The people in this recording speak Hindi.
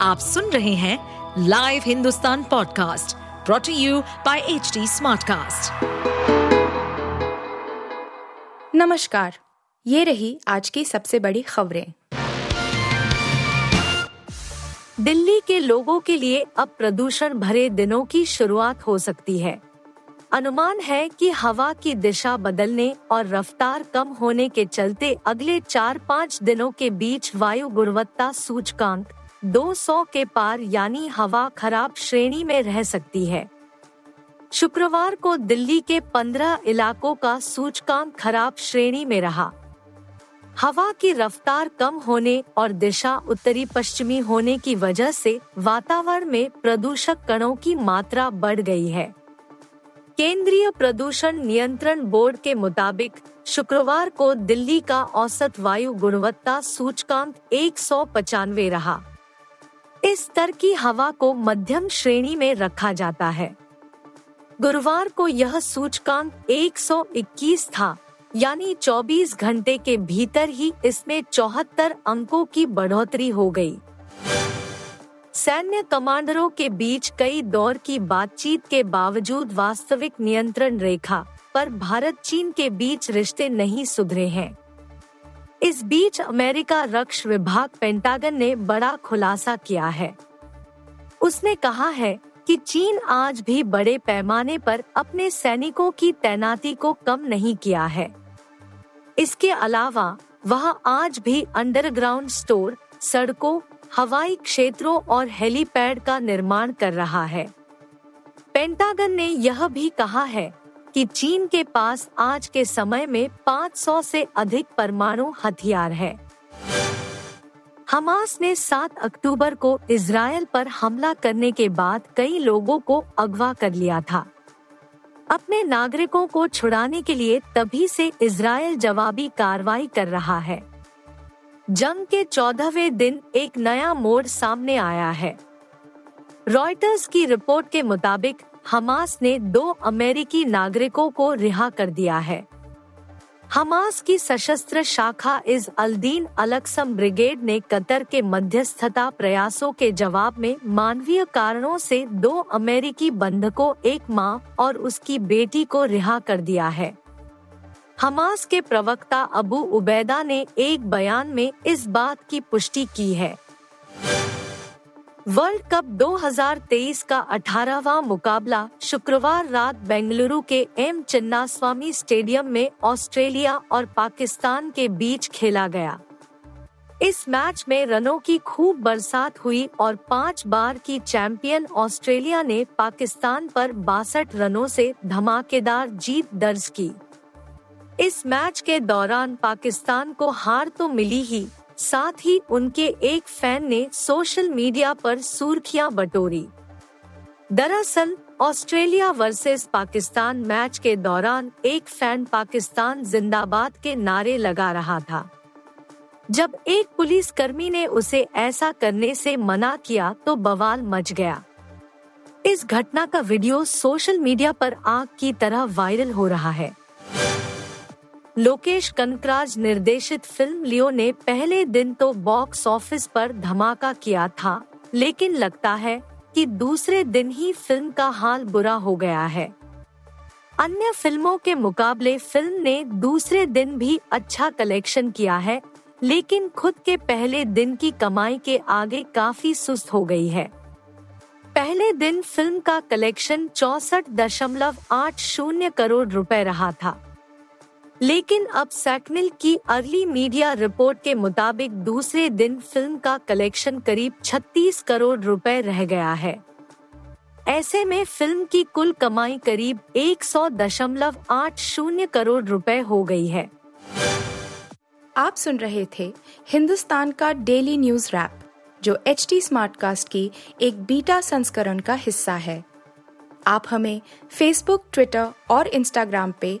आप सुन रहे हैं live Hindustan podcast brought to you by H smartcast. नमस्कार, ये रही आज की सबसे बड़ी खबरें दिल्ली के लोगों के लिए अब प्रदूषण भरे दिनों की शुरुआत हो सकती है अनुमान है कि हवा की दिशा बदलने और रफ्तार कम होने के चलते अगले चार पाँच दिनों के बीच वायु गुणवत्ता सूचकांक 200 के पार यानी हवा खराब श्रेणी में रह सकती है। शुक्रवार को दिल्ली के 15 इलाकों का सूचकांक खराब श्रेणी में रहा। हवा की रफ्तार कम होने और दिशा उत्तरी पश्चिमी होने की वजह से वातावरण में प्रदूषक कणों की मात्रा बढ़ गई है। केंद्रीय प्रदूषण नियंत्रण बोर्ड के मुताबिक, शुक्रवार को दिल्ली का औसत वायु गुणवत्ता सूचकांक एक रहा। इस स्तर की हवा को मध्यम श्रेणी में रखा जाता है गुरुवार को यह सूचकांक 121 था, यानी 24 घंटे के भीतर ही इसमें चौहत्तर अंकों की बढ़ोतरी हो गई। सैन्य कमांडरों के बीच कई दौर की बातचीत के बावजूद वास्तविक नियंत्रण रेखा पर भारत चीन के बीच रिश्ते नहीं सुधरे हैं इस बीच अमेरिका रक्षा विभाग पेंटागन ने बड़ा खुलासा किया है। उसने कहा है कि चीन आज भी बड़े पैमाने पर अपने सैनिकों की तैनाती को कम नहीं किया है। इसके अलावा, वह आज भी अंडरग्राउंड स्टोर, सड़कों, हवाई क्षेत्रों और हेलीपैड का निर्माण कर रहा है। पेंटागन ने यह भी कहा है कि चीन के पास आज के समय में 500 से अधिक परमाणु हथियार है। हमास ने 7 अक्टूबर को इसराइल पर हमला करने के बाद कई लोगों को अगवा कर लिया था। अपने नागरिकों को छुड़ाने के लिए तभी से इसराइल जवाबी कार्रवाई कर रहा है। जंग के चौदहवें दिन एक नया मोड़ सामने आया है। रॉयटर्स की रिपोर्ट के मुताबिक हमास ने दो अमेरिकी नागरिकों को रिहा कर दिया है। हमास की सशस्त्र शाखा इस al Din al Qassam brigade ने कतर के मध्यस्थता प्रयासों के जवाब में मानवीय कारणों से दो अमेरिकी बंधकों, एक माँ और उसकी बेटी को रिहा कर दिया है। हमास के प्रवक्ता अबू उबैदा ने एक बयान में इस बात की पुष्टि की है। वर्ल्ड कप 2023 का 18वां मुकाबला शुक्रवार रात बेंगलुरु के एम चिन्नास्वामी स्टेडियम में ऑस्ट्रेलिया और पाकिस्तान के बीच खेला गया। इस मैच में रनों की खूब बरसात हुई और पाँच बार की चैंपियन ऑस्ट्रेलिया ने पाकिस्तान पर बासठ रनों से धमाकेदार जीत दर्ज की। इस मैच के दौरान पाकिस्तान को हार तो मिली ही साथ ही उनके एक फ़ैन ने सोशल मीडिया पर सुर्खियाँ बटोरी। दरअसल, ऑस्ट्रेलिया वर्सेस पाकिस्तान मैच के दौरान एक फ़ैन पाकिस्तान जिंदाबाद के नारे लगा रहा था। जब एक पुलिस कर्मी ने उसे ऐसा करने से मना किया तो बवाल मच गया। इस घटना का वीडियो सोशल मीडिया पर आग की तरह वायरल हो रहा है। लोकेश कनकराज निर्देशित फ़िल्म लियो ने पहले दिन तो बॉक्स ऑफ़िस पर धमाका किया था, लेकिन लगता है कि दूसरे दिन ही फ़िल्म का हाल बुरा हो गया है। अन्य फ़िल्मों के मुकाबले फ़िल्म ने दूसरे दिन भी अच्छा कलेक्शन किया है, लेकिन खुद के पहले दिन की कमाई के आगे काफ़ी सुस्त हो गई है। पहले दिन फ़िल्म का कलेक्शन चौसठ दशमलव आठ शून्य करोड़ रुपए रहा था। लेकिन अब सैकमिल की अर्ली मीडिया रिपोर्ट के मुताबिक दूसरे दिन फ़िल्म का कलेक्शन करीब 36 करोड़ रुपए रह गया है। ऐसे में फ़िल्म की कुल कमाई करीब एक सौ दशमलव आठ शून्य करोड़ रुपए हो गई है। आप सुन रहे थे हिंदुस्तान का डेली न्यूज़ रैप, जो एच टी स्मार्ट कास्ट की एक बीटा संस्करण का हिस्सा है। आप हमें फेसबुक ट्विटर और इंस्टाग्राम पे